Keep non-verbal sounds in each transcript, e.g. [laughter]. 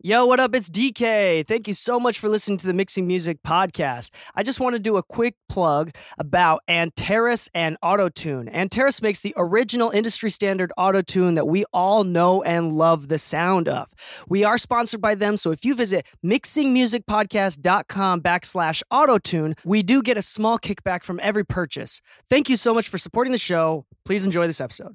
Yo, what up? It's DK. Thank you so much for listening to the Mixing Music podcast. I just want to do a quick plug about Antares and Autotune. Antares makes the original industry standard Autotune that we all know and love the sound of. We are sponsored by them, so if you visit mixingmusicpodcast.com backslash Autotune, we do get a small kickback from every purchase. Thank you so much for supporting the show. Please enjoy this episode.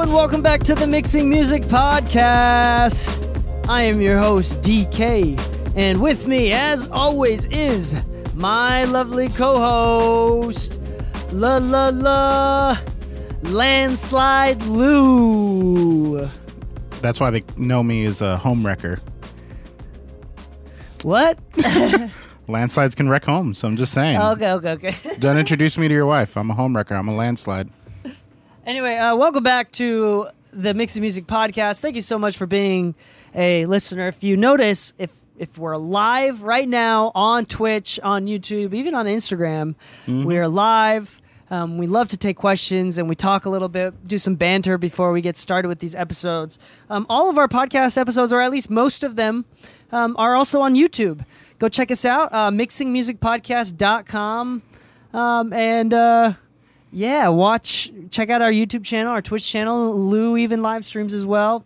Hello and welcome back to the Mixing Music Podcast. I am your host, DK, and with me, as always, is my lovely co host, La La La Landslide Lou. That's why they know me as a home wrecker. What? [laughs] Landslides can wreck homes, so I'm just saying. okay, okay, okay. Don't [laughs] introduce me to your wife. I'm a home wrecker. I'm a landslide. Anyway, uh, welcome back to the Mixing Music Podcast. Thank you so much for being a listener. If you notice, if if we're live right now on Twitch, on YouTube, even on Instagram, we're live. Um, we love to take questions and we talk a little bit, do some banter before we get started with these episodes. Um, all of our podcast episodes, or at least most of them, um, are also on YouTube. Go check us out, uh, mixingmusicpodcast.com. Um, and uh, yeah, watch, check out our YouTube channel, our Twitch channel. Lou even live streams as well.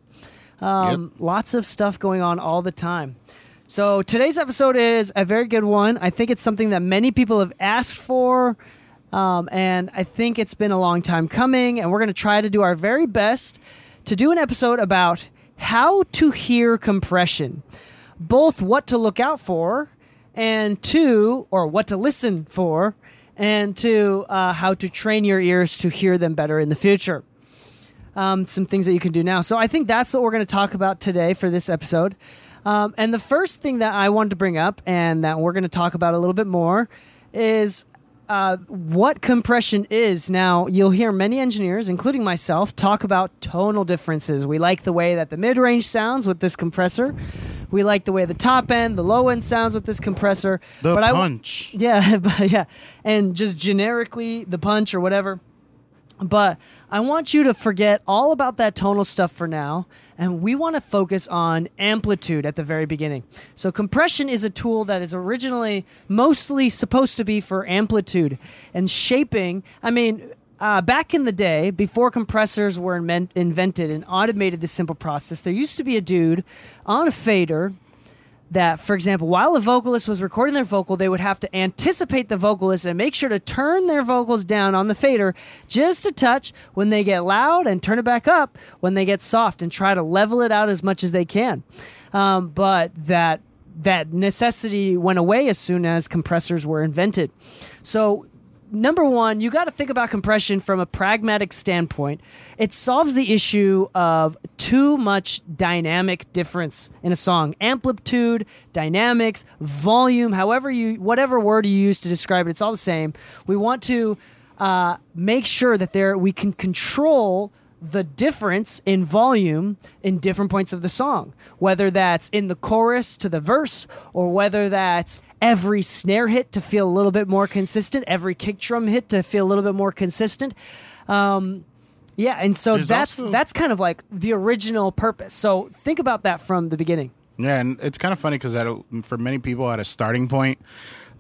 Um, Lots of stuff going on all the time. So today's episode is a very good one. I think it's something that many people have asked for. Um, and I think it's been a long time coming, and we're going to try to do our very best to do an episode about how to hear compression, both what to look out for, and two, or what to listen for, and to uh, how to train your ears to hear them better in the future. Um, some things that you can do now. So I think that's what we're going to talk about today for this episode. Um, and the first thing that I wanted to bring up and that we're going to talk about a little bit more is uh, what compression is. Now, you'll hear many engineers, including myself, talk about tonal differences. We like the way that the mid range sounds with this compressor. We like the way the top end, the low end sounds with this compressor. The but I, punch. yeah, [laughs] but yeah, and just generically the punch or whatever. But I want you to forget all about that tonal stuff for now, and we want to focus on amplitude at the very beginning. So, compression is a tool that is originally mostly supposed to be for amplitude and shaping. I mean, uh, back in the day, before compressors were inven- invented and automated this simple process, there used to be a dude on a fader that, for example, while a vocalist was recording their vocal, they would have to anticipate the vocalist and make sure to turn their vocals down on the fader just a touch when they get loud and turn it back up when they get soft and try to level it out as much as they can. Um, but that that necessity went away as soon as compressors were invented. So number one, you got to think about compression from a pragmatic standpoint. It solves the issue of too much dynamic difference in a song. Amplitude, dynamics, volume, however you, whatever word you use to describe it, it's all the same. We want to uh, make sure that there we can control the difference in volume in different points of the song, whether that's in the chorus to the verse, or whether that's every snare hit to feel a little bit more consistent, every kick drum hit to feel a little bit more consistent. Um, yeah, and so There's that's also- that's kind of like the original purpose. So think about that from the beginning. Yeah, and it's kind of funny because for many people at a starting point,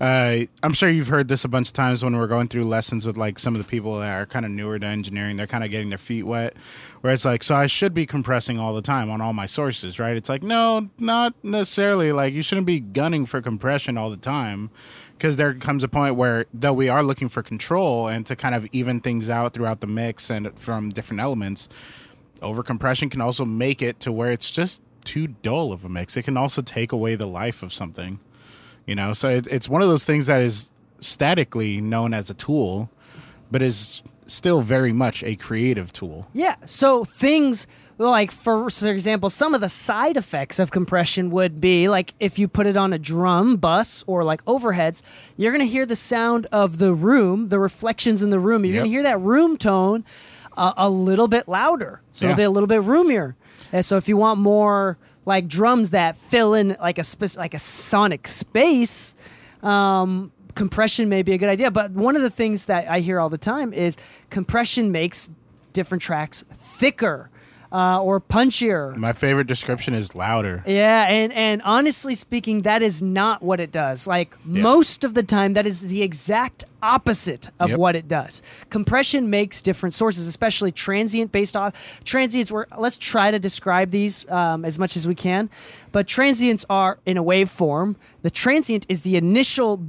uh, I'm sure you've heard this a bunch of times when we're going through lessons with like some of the people that are kind of newer to engineering. They're kind of getting their feet wet, where it's like, so I should be compressing all the time on all my sources, right? It's like, no, not necessarily. Like you shouldn't be gunning for compression all the time, because there comes a point where though we are looking for control and to kind of even things out throughout the mix and from different elements overcompression can also make it to where it's just too dull of a mix. It can also take away the life of something, you know. So it, it's one of those things that is statically known as a tool, but is still very much a creative tool. Yeah. So things like, for, for example, some of the side effects of compression would be like if you put it on a drum bus or like overheads, you're going to hear the sound of the room, the reflections in the room. You're going to hear that room tone uh, a little bit louder. So it'll be a little bit roomier. And so if you want more like drums that fill in like a spec- like a sonic space, um, compression may be a good idea. But one of the things that I hear all the time is compression makes different tracks thicker uh, or punchier. My favorite description is louder. Yeah, and and honestly speaking, that is not what it does. Like most of the time, that is the exact opposite of Yep. what it does. Compression makes different sources, especially transient based off transients. Were let's try to describe these um, as much as we can, but transients are in a waveform. The transient is the initial.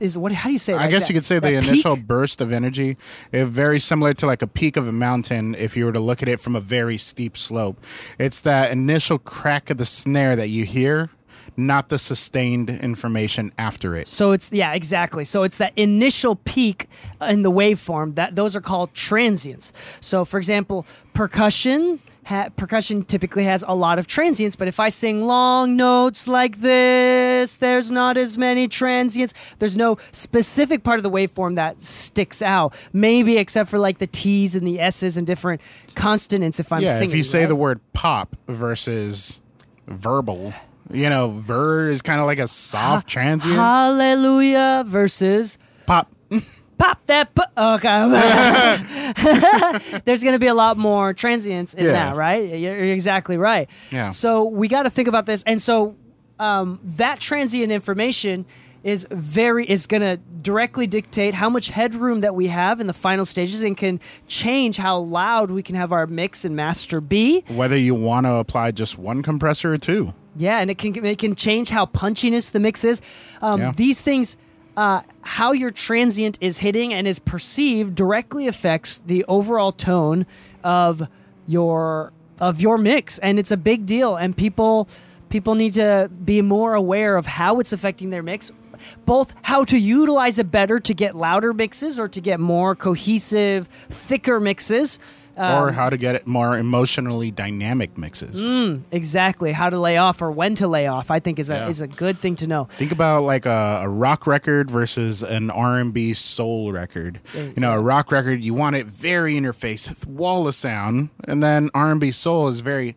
Is what? How do you say? it? I guess that- you could say the initial peak? burst of energy is very similar to like a peak of a mountain if you were to look at it from a very steep slope. It's that initial crack of the snare that you hear, not the sustained information after it. So it's yeah, exactly. So it's that initial peak in the waveform that those are called transients. So for example, percussion ha- percussion typically has a lot of transients, but if I sing long notes like this, there's not as many transients. There's no specific part of the waveform that sticks out. Maybe except for like the T's and the S's and different consonants if I'm yeah, singing. if you say right? the word pop versus verbal, you know, ver is kind of like a soft transient. Hallelujah versus Pop. [laughs] pop that okay oh, [laughs] [laughs] there's going to be a lot more transients in Yeah. that right you're, you're exactly right Yeah. so we got to think about this and so um, that transient information is very is going to directly dictate how much headroom that we have in the final stages and can change how loud we can have our mix and master be Whether you want to apply just one compressor or two. yeah, and it can it can change how punchiness the mix is. Um, Yeah. These things, uh, how your transient is hitting and is perceived, directly affects the overall tone of your of your mix, and it's a big deal. And people people need to be more aware of how it's affecting their mix. Both how to utilize it better to get louder mixes or to get more cohesive, thicker mixes. Um, or how to get it more emotionally dynamic mixes. Mm. Exactly how to lay off or when to lay off. I think is a Yeah. is a good thing to know. Think about like a, a rock record versus an R and B soul record. You know, a rock record you want it very interface, wall of sound, and then R and B soul is very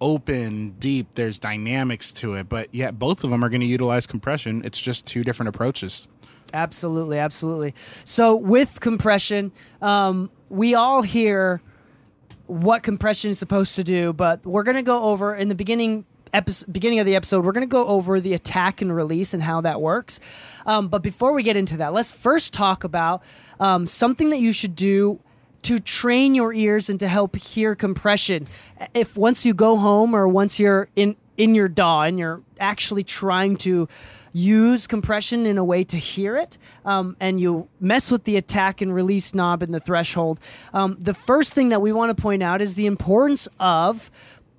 open, deep. There's dynamics to it, but yet both of them are going to utilize compression. It's just two different approaches. Absolutely, absolutely. So with compression, um, we all hear what compression is supposed to do, but we're going to go over in the beginning episode, beginning of the episode. We're going to go over the attack and release and how that works. Um, but before we get into that, let's first talk about um, something that you should do to train your ears and to help hear compression. If once you go home or once you're in in your DAW and you're actually trying to use compression in a way to hear it, um, and you mess with the attack and release knob and the threshold, um, the first thing that we want to point out is the importance of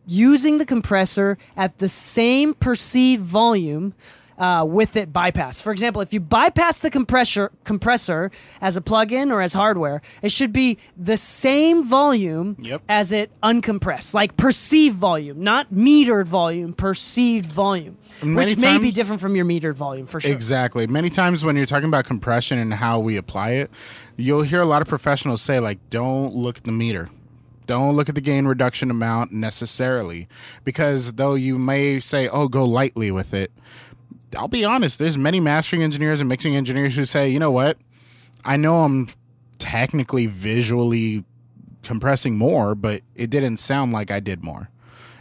using the compressor at the same perceived volume uh, with it bypass. For example, if you bypass the compressor compressor as a plugin or as hardware, it should be the same volume Yep. as it uncompressed, like perceived volume, not metered volume, perceived volume, Many which may be different from your metered volume for sure. Exactly. Many times when you're talking about compression and how we apply it, you'll hear a lot of professionals say like don't look at the meter. Don't look at the gain reduction amount necessarily because though you may say oh go lightly with it, I'll be honest, there's many mastering engineers and mixing engineers who say, "You know what? I know I'm technically visually compressing more, but it didn't sound like I did more."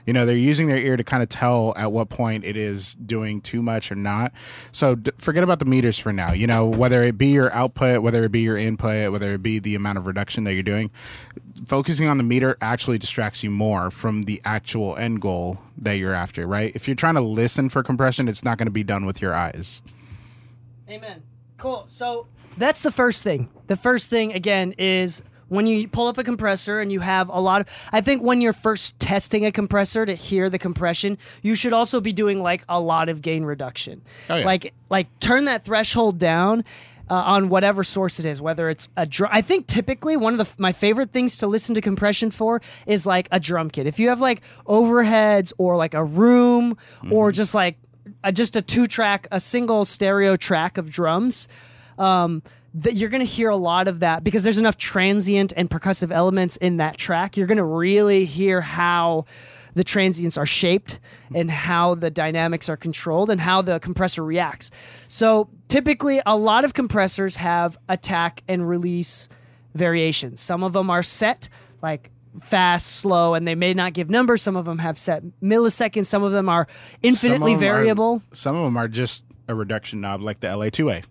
You know, they're using their ear to kind of tell at what point it is doing too much or not. So d- forget about the meters for now. You know, whether it be your output, whether it be your input, whether it be the amount of reduction that you're doing, focusing on the meter actually distracts you more from the actual end goal that you're after, right? If you're trying to listen for compression, it's not going to be done with your eyes. Amen. Cool. So that's the first thing. The first thing again is when you pull up a compressor and you have a lot of I think when you're first testing a compressor to hear the compression, you should also be doing like a lot of gain reduction. Oh, yeah. Like like turn that threshold down uh, on whatever source it is, whether it's a drum. I think typically one of the my favorite things to listen to compression for is like a drum kit. If you have like overheads or like a room or just like a, just a two track, a single stereo track of drums, um, that you're going to hear a lot of that because there's enough transient and percussive elements in that track. You're going to really hear how the transients are shaped and how the dynamics are controlled and how the compressor reacts. So typically, a lot of compressors have attack and release variations. Some of them are set, like fast, slow, and they may not give numbers. Some of them have set milliseconds. Some of them are infinitely Some of 'em are- variable. some of them are just a reduction knob, like the LA2A.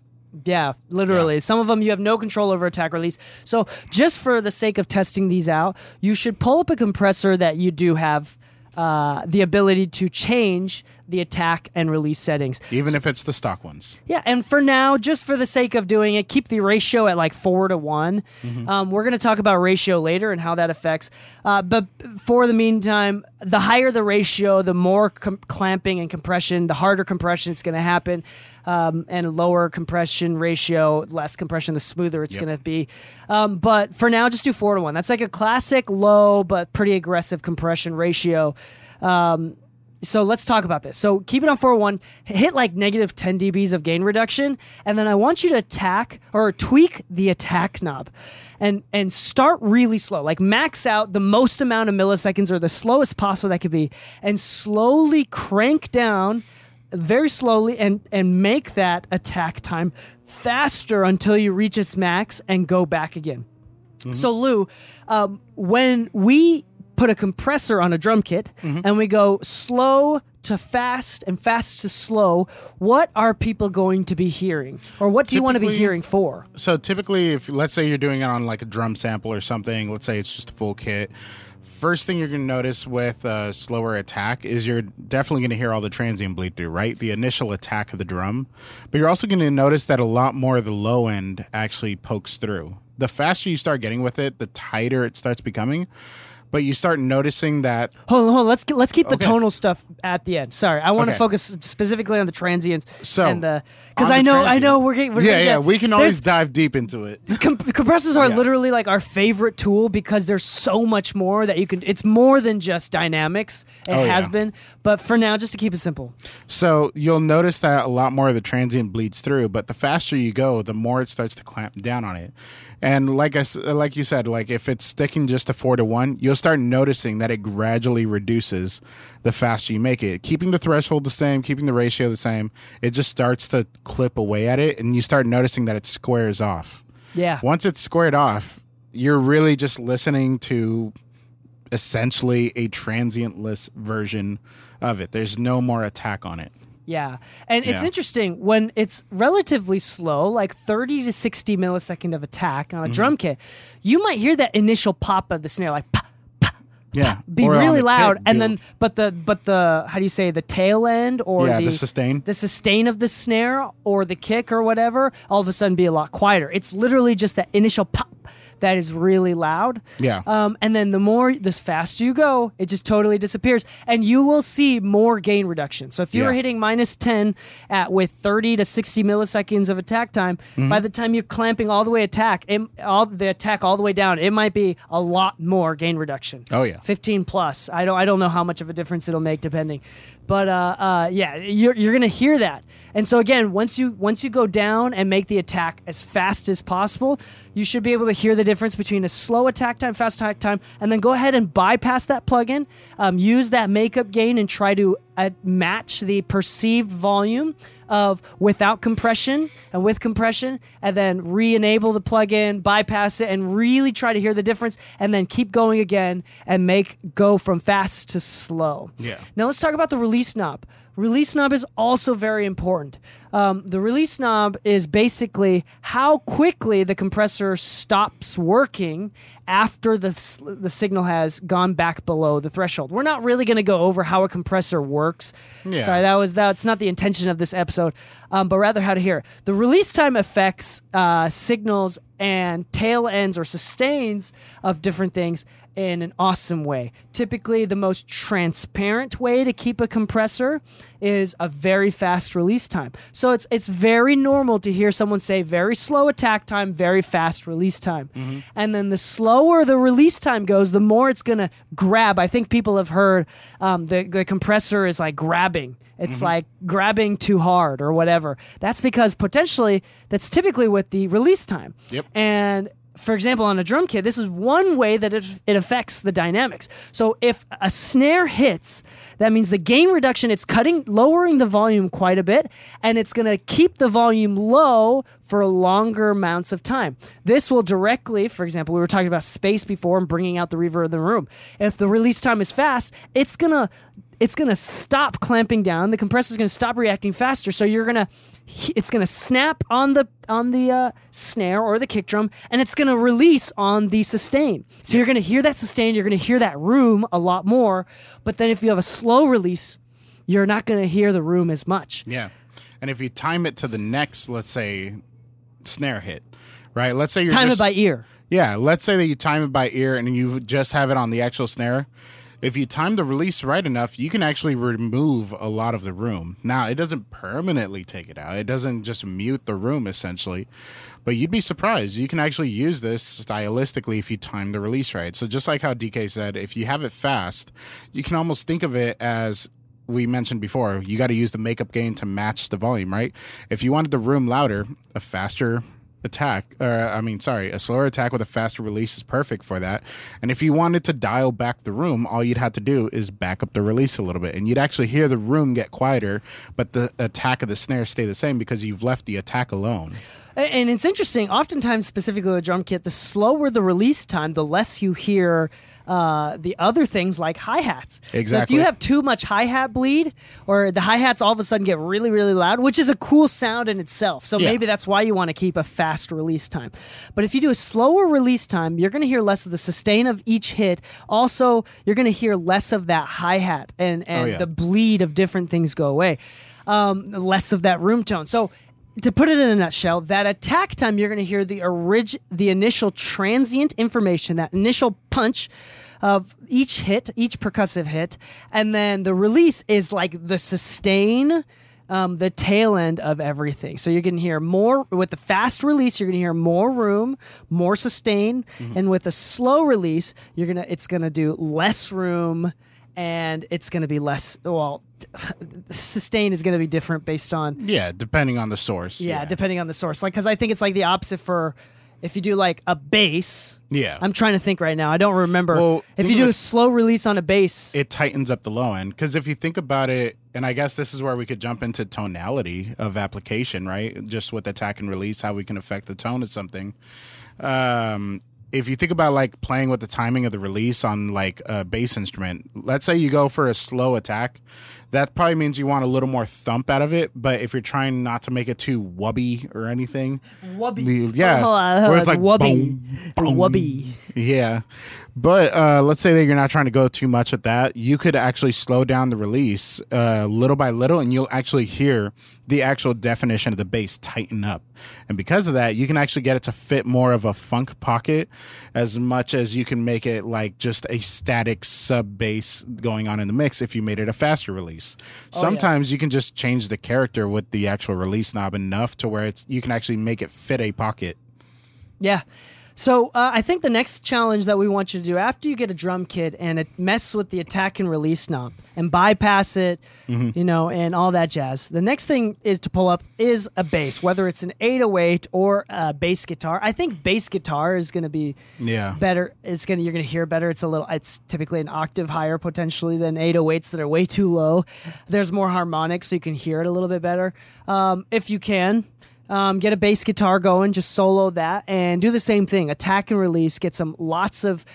Yeah, literally. Some of them you have no control over attack release. So, just for the sake of testing these out, you should pull up a compressor that you do have uh, the ability to change the attack and release settings. even if it's the stock ones. Yeah, and for now, just for the sake of doing it, keep the ratio at like four to one. Um, we're going to talk about ratio later and how that affects. Uh, but for the meantime, the higher the ratio, the more com- clamping and compression, the harder compression it's going to happen. Um, and lower compression ratio, less compression, the smoother it's Yep. going to be. Um, but for now, just do four to one. That's like a classic low but pretty aggressive compression ratio. Um, so let's talk about this. So keep it on 401, hit like negative 10 dBs of gain reduction, and then I want you to attack or tweak the attack knob and and start really slow. Like max out the most amount of milliseconds or the slowest possible that could be, and slowly crank down very slowly and and make that attack time faster until you reach its max and go back again. So Lou, um, when we put a compressor on a drum kit mm-hmm. and we go slow to fast and fast to slow, what are people going to be hearing, or what do you want to be hearing for? So typically, if let's say you're doing it on like a drum sample or something, let's say it's just a full kit. First thing you're going to notice with a slower attack is you're definitely going to hear all the transient bleed through, right? The initial attack of the drum. But you're also going to notice that a lot more of the low end actually pokes through. The faster you start getting with it, the tighter it starts becoming. But you start noticing that Hold on, hold on. Let's get, let's keep the Okay. tonal stuff at the end. Sorry, I want to Okay. focus specifically on the transients. So, and the because I know I know we're getting we're yeah, gonna yeah, we can always dive deep into it. [laughs] Com- compressors are Yeah. literally like our favorite tool because there's so much more that you can. It's more than just dynamics. It Oh, has yeah. been, but for now, just to keep it simple. So you'll notice that a lot more of the transient bleeds through, but the faster you go, the more it starts to clamp down on it. And like I like you said, like if it's sticking just to four to one, you'll start noticing that it gradually reduces the faster you make it. Keeping the threshold the same, keeping the ratio the same, it just starts to clip away at it, and you start noticing that it squares off. Yeah, Once it's squared off, you're really just listening to essentially a transientless version of it. There's no more attack on it. Yeah, and it's interesting when it's relatively slow, like 30 to 60 millisecond of attack on a Mm-hmm. drum kit. You might hear that initial pop of the snare, like. pop, Yeah, be Or really loud and then but the but the how do you say the tail end or Yeah, the, the sustain. the sustain of the snare or the kick or whatever all of a sudden be a lot quieter it's literally just that initial pop that is really loud. Yeah. Um, and then the more, the faster you go, it just totally disappears, and you will see more gain reduction. So if you were Yeah. hitting minus ten at with thirty to sixty milliseconds of attack time, Mm-hmm. by the time you're clamping all the way attack, it, all the attack all the way down, it might be a lot more gain reduction. Oh, yeah. 15 plus. I don't I don't know how much of a difference it'll make depending. But uh, uh, yeah, you're, you're gonna hear that. And so again, once you once you go down and make the attack as fast as possible, you should be able to hear the difference between a slow attack time, fast attack time, and then go ahead and bypass that plugin. Um, use that makeup gain and try to uh, match the perceived volume of without compression and with compression, and then re-enable the plugin, bypass it, and really try to hear the difference, and then keep going again and make go from fast to slow. Yeah. Now let's talk about the release knob. Release knob is also very important. Um, the release knob is basically how quickly the compressor stops working after the the signal has gone back below the threshold. We're not really going to go over how a compressor works. Yeah. Sorry, that was that's not the intention of this episode, um, but rather how to hear. The release time affects uh, signals and tail ends or sustains of different things in an awesome way. Typically, the most transparent way to keep a compressor is a very fast release time. So it's it's very normal to hear someone say very slow attack time, very fast release time. And then the slower the release time goes, the more it's to grab. I think people have heard um, the the compressor is like grabbing. It's like grabbing too hard or whatever. That's because potentially that's typically with the release time. Yep. And for example, on a drum kit, this is one way that it, it affects the dynamics. So if a snare hits, that means the gain reduction, it's cutting, lowering the volume quite a bit, and it's going to keep the volume low for longer amounts of time. This will directly, for example, we were talking about space before and bringing out the reverb in the room. If the release time is fast, it's going to it's going to stop clamping down. The compressor is going to stop reacting faster. So you're going to, it's going to snap on the on the uh, snare or the kick drum, and it's going to release on the sustain. So you're going to hear that sustain. You're going to hear that room a lot more. But then if you have a slow release, you're not going to hear the room as much. Yeah. And if you time it to the next, let's say, snare hit, right? Let's say you're Time just, it by ear. Yeah, let's say that you time it by ear and you just have it on the actual snare. If you time the release right enough, you can actually remove a lot of the room. Now, it doesn't permanently take it out. It doesn't just mute the room essentially. But you'd be surprised. You can actually use this stylistically if you time the release right. So just like how DK said, if you have it fast, you can almost think of it as we mentioned before, you got to use the makeup gain to match the volume, right? If you wanted the room louder, a faster attack, or I mean, sorry, a slower attack with a faster release is perfect for that. And if you wanted to dial back the room, all you'd have to do is back up the release a little bit, and you'd actually hear the room get quieter, but the attack of the snare stay the same because you've left the attack alone. And it's interesting. Oftentimes, specifically with a drum kit, the slower the release time, the less you hear uh, the other things like hi hats. So if you have too much hi hat bleed, or the hi hats all of a sudden get really, really loud, which is a cool sound in itself. So Yeah. maybe that's why you want to keep a fast release time. But if you do a slower release time, you're going to hear less of the sustain of each hit. Also, you're going to hear less of that hi hat and and Oh, yeah. the bleed of different things go away. Um, less of that room tone. So to put it in a nutshell, that attack time you're going to hear the orig- the initial transient information, that initial punch of each hit, each percussive hit, and then the release is like the sustain. Um, the tail end of everything. So you're going to hear more with the fast release. You're going to hear more room, more sustain, and with a slow release, you're gonna it's going to do less room, and it's going to be less. Well, sustain is going to be different based on Yeah, depending on the source. yeah, depending on the source. Like, because I think it's like the opposite for if you do like a bass. Yeah. I'm trying to think right now. I don't remember. Well, if you do a slow release on a bass, it tightens up the low end because if you think about it and i guess this is where we could jump into tonality of application right just with attack and release how we can affect the tone of something um if you think about like playing with the timing of the release on like a bass instrument let's say you go for a slow attack that probably means you want a little more thump out of it but if you're trying not to make it too wubby or anything wubby. yeah Hold on, hold where it's like wubby, boom, boom, wubby. Yeah. But uh, let's say that you're not trying to go too much at that. You could actually slow down the release uh, little by little, and you'll actually hear the actual definition of the bass tighten up. And because of that, you can actually get it to fit more of a funk pocket as much as you can make it like just a static sub bass going on in the mix if you made it a faster release. Oh, Sometimes you can just change the character with the actual release knob enough to where it's you can actually make it fit a pocket. Yeah. So uh, I think the next challenge that we want you to do after you get a drum kit and it mess with the attack and release knob and bypass it, you know, and all that jazz. The next thing is to pull up is a bass, whether it's an 808 or a bass guitar. I think bass guitar is going to be Yeah. better. It's gonna you're gonna hear better. It's a little. It's typically an octave higher potentially than 808s that are way too low. There's more harmonics, so you can hear it a little bit better. Um, if you can. Um, get a bass guitar going, just solo that, and do the same thing. Attack and release. Get some lots of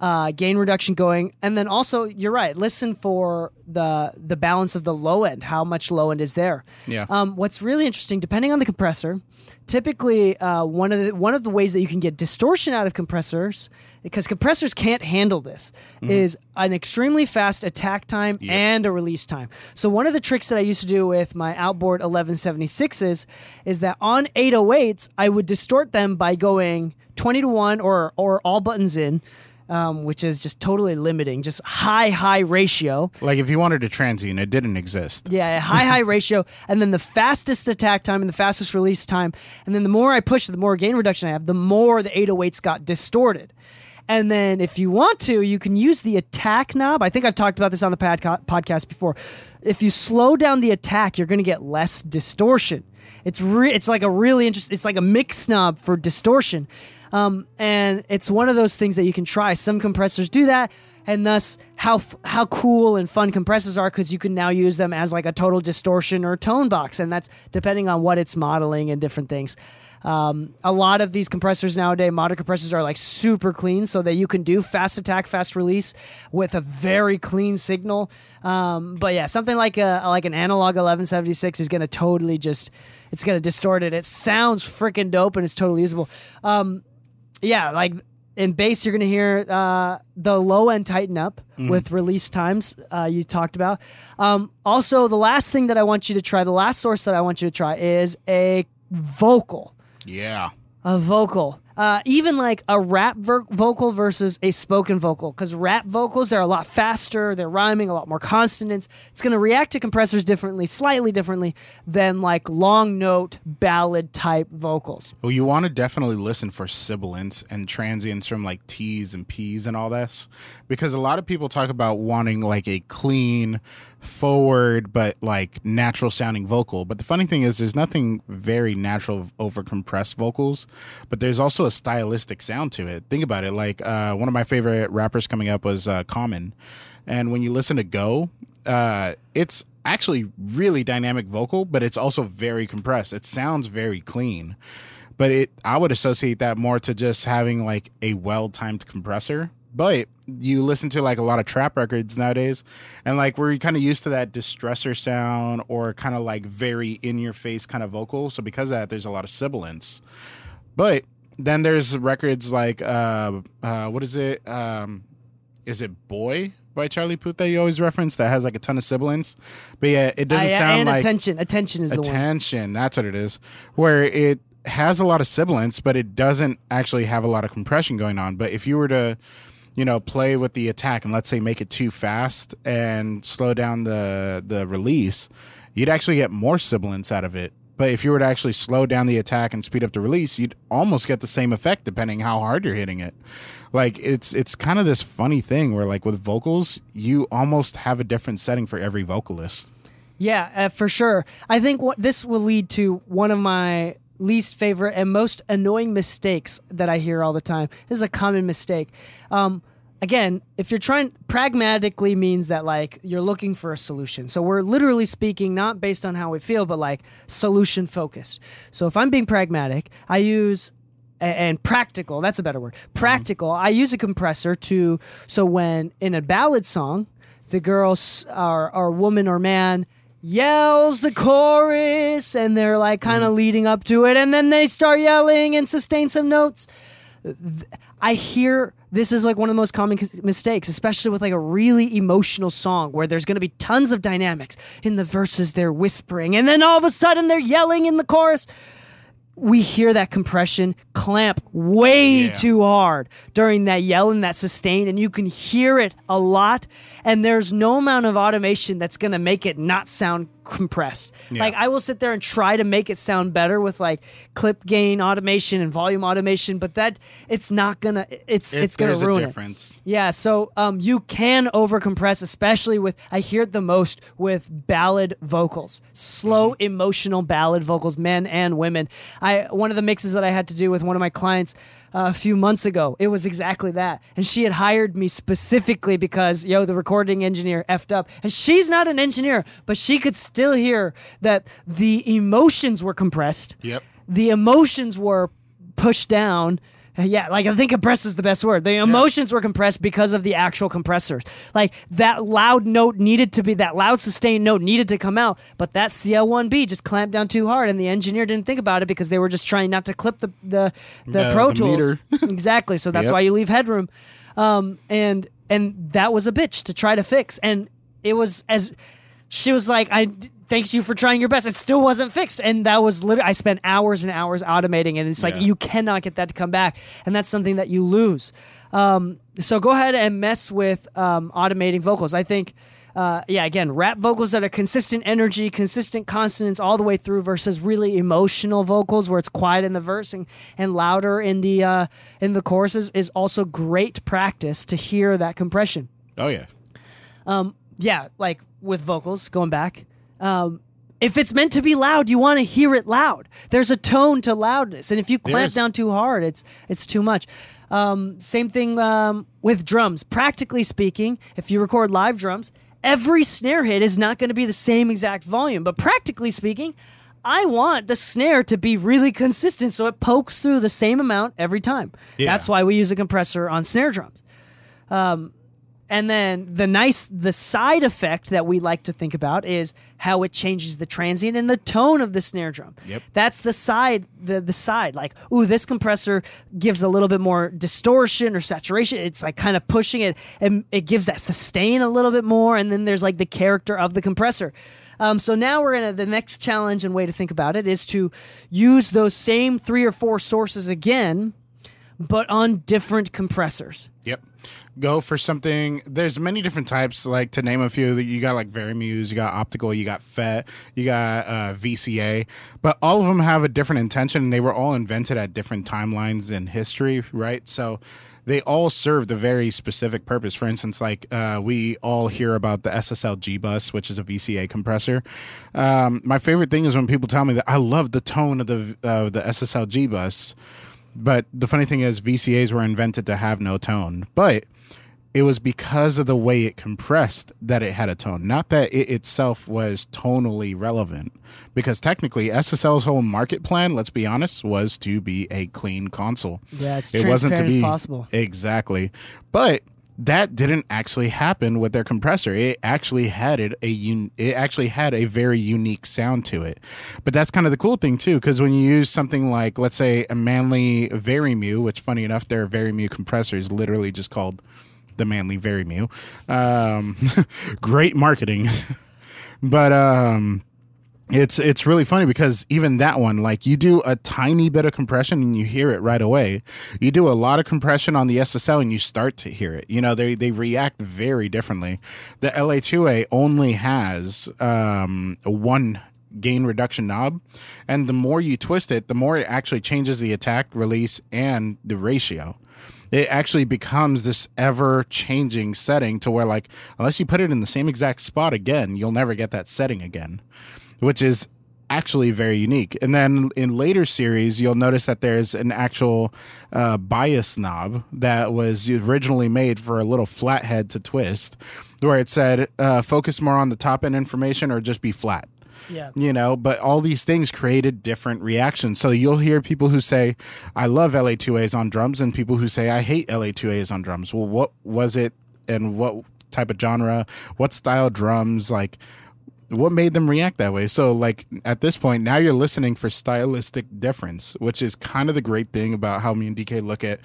uh, gain reduction going, and then also you're right. Listen for the the balance of the low end. How much low end is there? Yeah. Um, what's really interesting, depending on the compressor, typically uh, one of the one of the ways that you can get distortion out of compressors, because compressors can't handle this, is an extremely fast attack time and a release time. So one of the tricks that I used to do with my outboard 1176s is that on 808s I would distort them by going 20 to one or or all buttons in. Um, which is just totally limiting, just high, high ratio. Like if you wanted a transient, it didn't exist. Yeah, high, high [laughs] ratio, and then the fastest attack time and the fastest release time. And then the more I push the more gain reduction I have, the more the 808s got distorted. And then if you want to, you can use the attack knob. I think I've talked about this on the podca- podcast before. If you slow down the attack, you're going to get less distortion. It's re- it's like a really interesting. It's like a mix knob for distortion, um, and it's one of those things that you can try. Some compressors do that, and thus how f- how cool and fun compressors are because you can now use them as like a total distortion or tone box, and that's depending on what it's modeling and different things. Um, a lot of these compressors nowadays, modern compressors, are like super clean, so that you can do fast attack, fast release with a very clean signal. Um, but yeah, something like a like an analog 1176 is going to totally just it's going to distort it. It sounds freaking dope and it's totally usable. Um, yeah, like in bass, you're going to hear uh, the low end tighten up with release times uh, you talked about. Um, also, the last thing that I want you to try, the last source that I want you to try is a vocal. Yeah. A vocal. Uh, even like a rap ver- vocal versus a spoken vocal. Because rap vocals, they're a lot faster, they're rhyming, a lot more consonants. It's going to react to compressors differently, slightly differently than like long note ballad type vocals. Well, you want to definitely listen for sibilants and transients from like T's and P's and all this, because a lot of people talk about wanting like a clean, forward but like natural sounding vocal. But the funny thing is, there's nothing very natural over compressed vocals, but there's also a stylistic sound to it. Think about it. Like uh, one of my favorite rappers coming up was uh, Common, and when you listen to Go, uh, it's actually really dynamic vocal, but it's also very compressed. It sounds very clean but it I would associate that more to just having like a well timed compressor. But you listen to like a lot of trap records nowadays, and like we're kind of used to that distressor sound or kind of like very in your face kind of vocal. So because of that, there's a lot of sibilance. But then there's records like uh, uh what is it? Um, is it Boy by Charlie Puth that you always reference that has like a ton of sibilants? But yeah, it doesn't yeah, sound and like attention. Attention is the one. attention that's what it is where it has a lot of sibilants but it doesn't actually have a lot of compression going on but if you were to you know play with the attack and let's say make it too fast and slow down the the release you'd actually get more sibilants out of it but if you were to actually slow down the attack and speed up the release you'd almost get the same effect depending how hard you're hitting it like it's it's kind of this funny thing where like with vocals you almost have a different setting for every vocalist Yeah, uh, for sure. I think what this will lead to one of my least favorite and most annoying mistakes that I hear all the time. This is a common mistake. Um, again, if you're trying pragmatically means that like you're looking for a solution. So we're literally speaking not based on how we feel, but like solution focused. So if I'm being pragmatic, I use and practical that's a better word mm-hmm. practical i use a compressor to so when in a ballad song the girl s- or, or woman or man yells the chorus and they're like kind of mm-hmm. leading up to it and then they start yelling and sustain some notes I hear this is like one of the most common mistakes, especially with like a really emotional song where there's going to be tons of dynamics. In the verses, they're whispering, and then all of a sudden they're yelling in the chorus. We hear that compression clamp way Yeah. too hard during that yell and that sustain, and you can hear it a lot. And there's no amount of automation that's going to make it not sound compressed. Yeah. Like I will sit there and try to make it sound better with like clip gain automation and volume automation, but that it's not gonna it's It- it's gonna ruin it. Yeah, so um, you can overcompress, especially with I hear it the most with ballad vocals, slow Mm-hmm. emotional ballad vocals, men and women. I one of the mixes that I had to do with one of my clients uh, a few months ago, it was exactly that, and she had hired me specifically because yo, the recording engineer effed up, and she's not an engineer, but she could still hear that the emotions were compressed. Yep. The emotions were pushed down. Uh, Yeah, like I think compressed is the best word. The emotions were compressed because of the actual compressors. Like that loud note needed to be that loud sustained note needed to come out, but that CL1B just clamped down too hard, and the engineer didn't think about it because they were just trying not to clip the the, the, The- Pro the Tools. [laughs] [laughs] exactly. So that's Yep. why you leave headroom, um, and and that was a bitch to try to fix, and it was as she was like, I thanks you for trying your best. It still wasn't fixed, and that was literally I spent hours and hours automating, and it's like Yeah. you cannot get that to come back, and that's something that you lose. Um, so go ahead and mess with um, automating vocals. I think. Uh, yeah, again, rap vocals that are consistent energy, consistent consonants all the way through, versus really emotional vocals where it's quiet in the verse and, and louder in the uh, in the choruses is also great practice to hear that compression Oh yeah. Um, yeah, like with vocals, going back. Um, if it's meant to be loud, you want to hear it loud. There's a tone to loudness, and if you clamp There's- down too hard, it's it's too much. Um, same thing um, with drums. Practically speaking, if you record live drums, every snare hit is not going to be the same exact volume. But practically speaking, I want the snare to be really consistent, so it pokes through the same amount every time. Yeah. That's why we use a compressor on snare drums. And then the nice the side effect that we like to think about is how it changes the transient and the tone of the snare drum. Yep. That's the side the the side like ooh this compressor gives a little bit more distortion or saturation. It's like kind of pushing it and it gives that sustain a little bit more and then there's like the character of the compressor. Um, so now we're gonna the next challenge and way to think about it is to use those same three or four sources again, but on different compressors. Yep. Go for something. There's many different types. Like to name a few, you got like Varimus, you got optical, you got FET, you got uh, VCA, but all of them have a different intention. and They were all invented at different timelines in history, right? So they all served a very specific purpose. For instance, like uh, we all hear about the SSL G bus, which is a VCA compressor. Um, my favorite thing is when people tell me that I love the tone of the of the SSL G bus. But the funny thing is, VCAs were invented to have no tone. But it was because of the way it compressed that it had a tone, not that it itself was tonally relevant. Because technically, SSL's whole market plan, let's be honest, was to be a clean console. Yeah, it's it wasn't to be possible. exactly. But that didn't actually happen with their compressor. It actually had it a un- it actually had a very unique sound to it. But that's kind of the cool thing too, because when you use something like let's say a Manley Varimu, which funny enough, their Varimu compressor is literally just called the Manley Varimu. Um, [laughs] great marketing, [laughs] but um, it's it's really funny because even that one, like you do a tiny bit of compression and you hear it right away. You do a lot of compression on the SSL and you start to hear it. You know, they they react very differently. The LA2A only has um, one gain reduction knob, and the more you twist it, the more it actually changes the attack, release, and the ratio it actually becomes this ever changing setting to where like unless you put it in the same exact spot again you'll never get that setting again which is actually very unique. And then in later series you'll notice that there's an actual uh, bias knob that was originally made for a little flathead to twist where it said uh, focus more on the top end information or just be flat. Yeah. you know but all these things created different reactions. So you'll hear people who say i love la2as on drums and people who say i hate la2as on drums. Well what was it and what type of genre what style drums? Like what made them react that way so like at this point now you're listening for stylistic difference which is kind of the great thing about how me and dk look at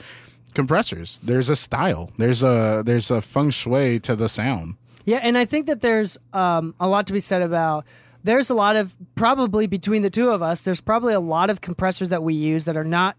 compressors. There's a style. There's a there's a feng shui to the sound. Yeah, and I think that there's um, a lot to be said about. There's a lot of probably between the two of us. There's probably a lot of compressors that we use that are not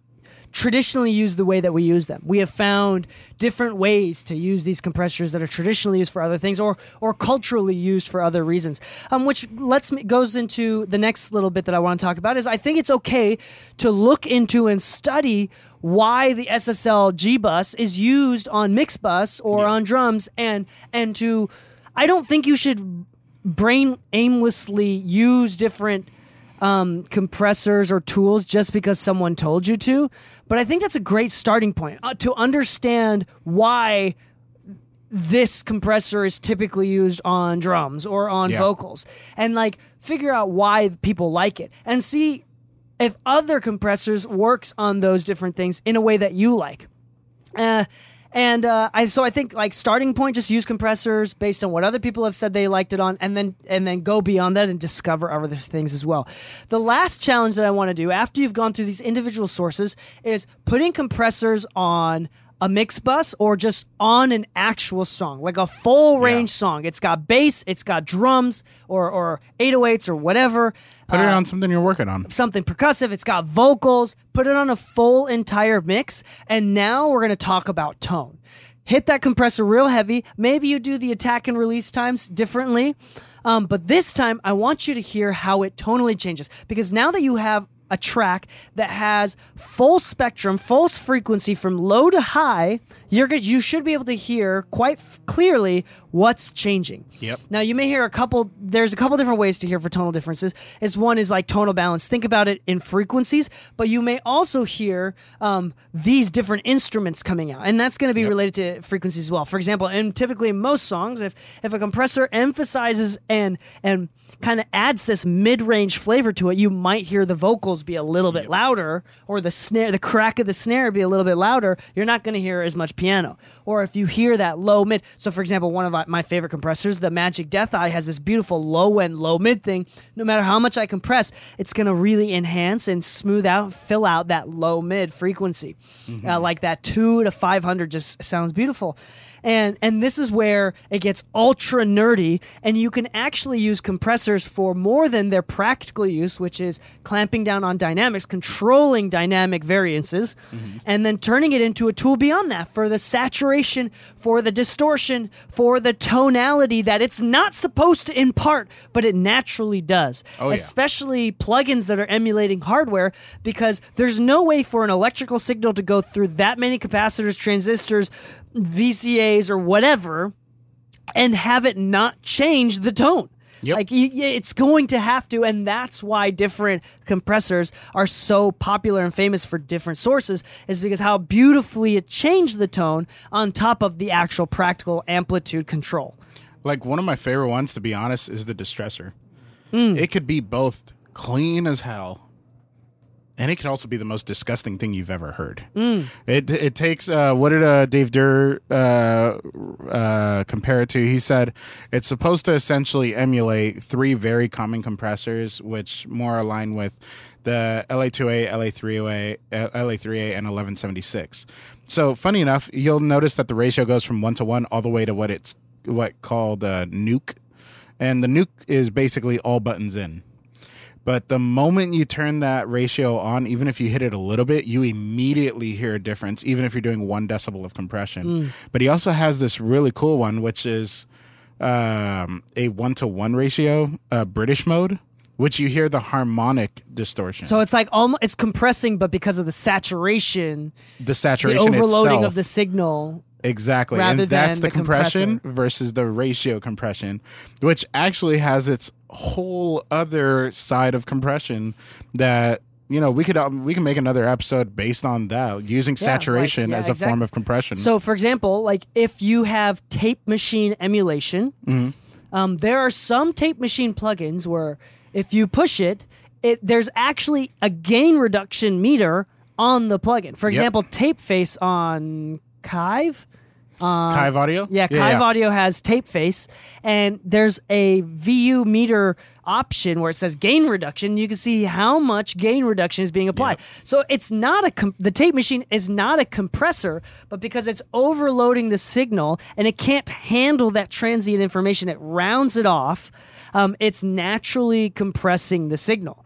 traditionally used the way that we use them. We have found different ways to use these compressors that are traditionally used for other things or or culturally used for other reasons. Um, which lets me goes into the next little bit that I want to talk about is I think it's okay to look into and study why the SSL G bus is used on mix bus or on drums and and to I don't think you should brain aimlessly use different um, compressors or tools just because someone told you to. But I think that's a great starting point uh, to understand why this compressor is typically used on drums or on Yeah. vocals and like figure out why people like it and see if other compressors works on those different things in a way that you like. Uh, and uh, I so I think like starting point, just use compressors based on what other people have said they liked it on, and then and then go beyond that and discover other things as well. The last challenge that I want to do after you've gone through these individual sources is putting compressors on a mix bus or just on an actual song, like a full range song. It's got bass, it's got drums or or 808s or whatever Put it on something you're working on. something percussive. It's got vocals. Put it on a full entire mix. And now we're going to talk about tone. Hit that compressor real heavy. Maybe you do the attack and release times differently. Um, but this time, I want you to hear how it tonally changes. Because now that you have a track that has full spectrum, full frequency from low to high, you're. You should be able to hear quite f- clearly what's changing. Yep. Now you may hear a couple. There's a couple different ways to hear for tonal differences. Is one is like tonal balance. Think about it in frequencies, but you may also hear um, these different instruments coming out, and that's going to be related to frequencies as well. For example, and typically in most songs, if if a compressor emphasizes and and kind of adds this mid-range flavor to it, you might hear the vocals be a little bit louder, or the snare, the crack of the snare be a little bit louder. You're not going to hear as much piano. Or if you hear that low mid, so for example, one of my- favorite compressors, the Magic Death Eye, has this beautiful low end, low mid thing. No matter how much I compress, it's going to really enhance and smooth out, fill out that low mid frequency. Uh, like that two to 500 just sounds beautiful and and this is where it gets ultra nerdy and you can actually use compressors for more than their practical use which is clamping down on dynamics controlling dynamic variances mm-hmm. and then turning it into a tool beyond that for the saturation for the distortion for the tonality that it's not supposed to impart but it naturally does Oh, yeah. especially plugins that are emulating hardware because there's no way for an electrical signal to go through that many capacitors, transistors, VCAs, or whatever and have it not change the tone. Yep. Like it's going to have to, and that's why different compressors are so popular and famous for different sources, is because how beautifully it changed the tone on top of the actual practical amplitude control. Like one of my favorite ones, to be honest, is the distressor. Hmm. It could be both clean as hell, and it can also be the most disgusting thing you've ever heard. Hmm. It it takes uh, what did uh, Dave Derr uh, uh, compare it to? He said it's supposed to essentially emulate three very common compressors, which more align with the LA2A, LA3A, uh, LA3A, and 1176. So funny enough, you'll notice that the ratio goes from one to one all the way to what it's what called uh, nuke, and the nuke is basically all buttons in. But the moment you turn that ratio on, even if you hit it a little bit, you immediately hear a difference, even if you're doing one decibel of compression. But he also has this really cool one, which is um, a one to one ratio, uh, British mode, which you hear the harmonic distortion. So it's like almost it's compressing, but because of the saturation, the saturation, the overloading itself, of the signal. Exactly. rather and that's the, the compression compressor. versus the ratio compression, which actually has its whole other side of compression that you know we could um, we can make another episode based on that using Yeah, like- saturation yeah, as a form of compression. So, for example, like if you have tape machine emulation, Mm-hmm. um, there are some tape machine plugins where if you push it, it there's actually a gain reduction meter on the plugin. For example, Tape Face on Kiive. Kiive Audio. Yeah, Kiive Audio has tape face, and there's a VU meter option where it says gain reduction. You can see how much gain reduction is being applied. Yep. So it's not a com- the tape machine is not a compressor, but because it's overloading the signal and it can't handle that transient information, it rounds it off. Um, it's naturally compressing the signal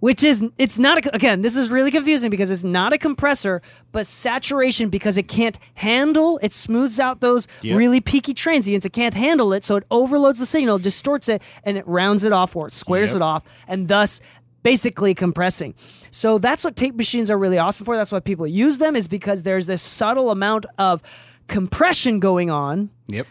which is it's not a, again this is really confusing because it's not a compressor but saturation because it can't handle it smooths out those Yep. really peaky transients it can't handle it so it overloads the signal distorts it and it rounds it off or it squares Yep. it off and thus basically compressing so that's what tape machines are really awesome for that's why people use them is because there's this subtle amount of compression going on Yep.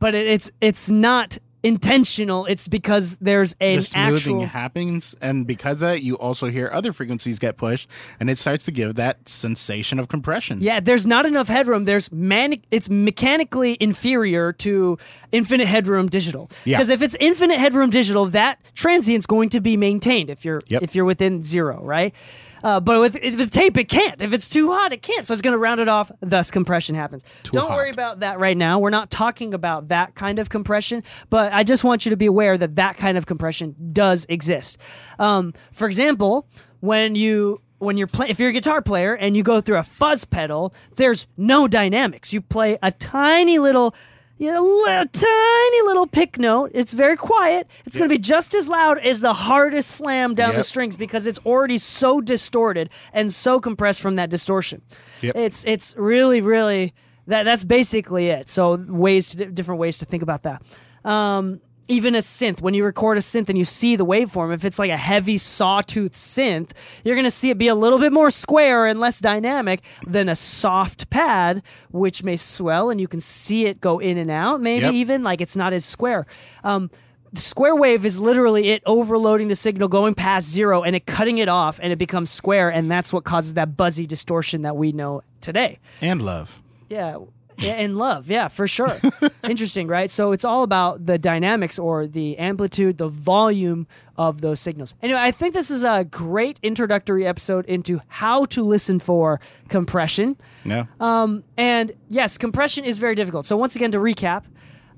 but it, it's it's not intentional it's because there's an the smoothing actual happens, and because of that, you also hear other frequencies get pushed, and it starts to give that sensation of compression. Yeah, there's not enough headroom. There's man, it's mechanically inferior to infinite headroom digital. Yeah. Because if it's infinite headroom digital, that transient's going to be maintained if you're Yep. if you're within zero, right? Uh, but with, with tape, it can't. If it's too hot, it can't. So it's going to round it off. Thus, compression happens. Don't worry about that right now. We're not talking about that kind of compression, but I just want you to be aware that that kind of compression does exist. Um, for example, when you when you're play if you're a guitar player and you go through a fuzz pedal, there's no dynamics. You play a tiny little you know, li- tiny little pick note. It's very quiet. It's going to be just as loud as the hardest slam down the strings because it's already so distorted and so compressed from that distortion. Yep. It's it's really really that that's basically it. So ways to different ways to think about that. Um, even a synth, when you record a synth and you see the waveform, if it's like a heavy sawtooth synth, you're going to see it be a little bit more square and less dynamic than a soft pad, which may swell and you can see it go in and out. Maybe Yep. even like it's not as square. Um, square wave is literally it overloading the signal, going past zero, and it cutting it off, and it becomes square, and that's what causes that buzzy distortion that we know today. and love. Yeah. And love, yeah, for sure. [laughs] Interesting, right? So it's all about the dynamics or the amplitude, the volume of those signals. Anyway, I think this is a great introductory episode into how to listen for compression. Yeah. Um, and yes, compression is very difficult. So once again, to recap,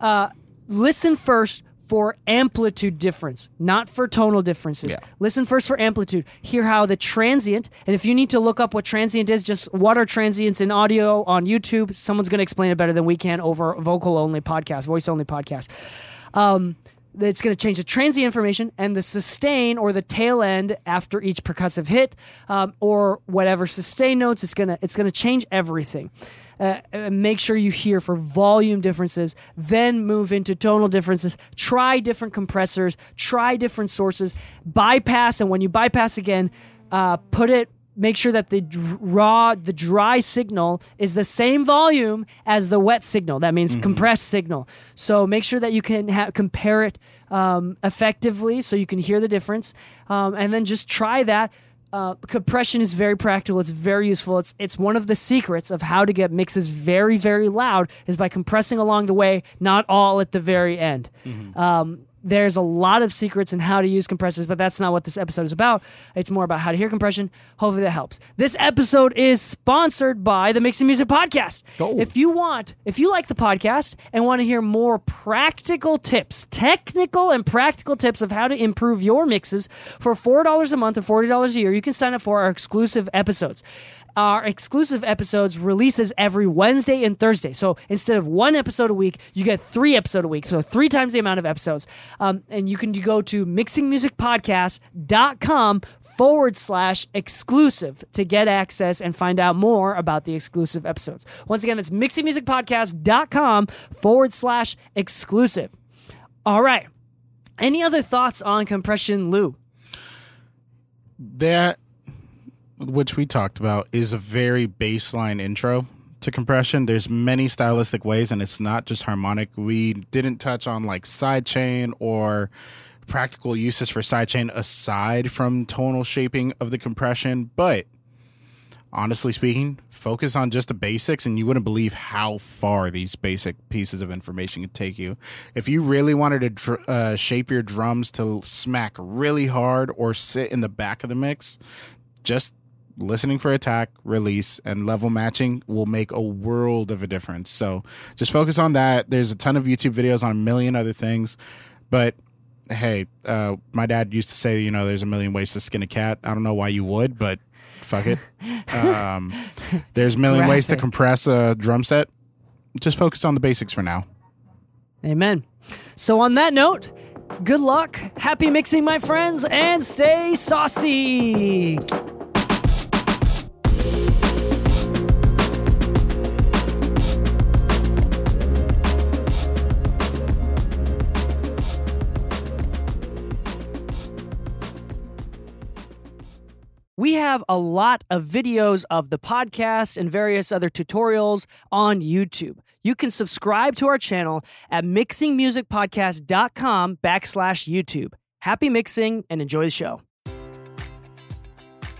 uh, listen first for amplitude difference, not for tonal differences. Yeah. Listen first for amplitude. Hear how the transient, and if you need to look up what transient is, just what are transients in audio on YouTube. Someone's going to explain it better than we can over vocal only podcast, voice only podcast. Um, it's going to change the transient information and the sustain or the tail end after each percussive hit, um, or whatever sustain notes. It's gonna it's gonna change everything. Uh, make sure you hear for volume differences, then move into tonal differences. Try different compressors, try different sources, bypass, and when you bypass again, uh, put it make sure that the raw the dry signal is the same volume as the wet signal. That means compressed signal. So make sure that you can ha- compare it um, effectively so you can hear the difference. Um, and then just try that uh, compression is very practical. It's very useful. It's it's one of the secrets of how to get mixes very very loud is by compressing along the way, not all at the very end. Um, there's a lot of secrets in how to use compressors, but that's not what this episode is about. It's more about how to hear compression. Hopefully that helps. This episode is sponsored by the Mixing Music Podcast. Oh. If you want, if you like the podcast and want to hear more practical tips, technical and practical tips of how to improve your mixes for $4 a month or $40 a year, you can sign up for our exclusive episodes. Our exclusive episodes releases every Wednesday and Thursday. So instead of one episode a week, you get three episode a week. So three times the amount of episodes. Um, and you can go to mixingmusicpodcast.com forward slash exclusive to get access and find out more about the exclusive episodes. Once again, it's mixingmusicpodcast.com forward slash exclusive. All right. Any other thoughts on compression, Lou? that which we talked about is a very baseline intro to compression. There's many stylistic ways and it's not just harmonic. We didn't touch on like sidechain or practical uses for sidechain aside from tonal shaping of the compression but honestly speaking focus on just the basics and you wouldn't believe how far these basic pieces of information could take you. If you really wanted to dr- uh, shape your drums to smack really hard or sit in the back of the mix just listening for attack, release, and level matching will make a world of a difference. So just focus on that. There's a ton of YouTube videos on a million other things, but hey, uh, my dad used to say, you know, there's a million ways to skin a cat. I don't know why you would, but fuck it. [laughs] Um, there's a million ways to compress a drum set. Just focus on the basics for now. Amen. So, on that note, good luck, happy mixing, my friends, and stay saucy. We have a lot of videos of the podcast and various other tutorials on YouTube. You can subscribe to our channel at mixingmusicpodcast.com backslash YouTube. Happy mixing and enjoy the show.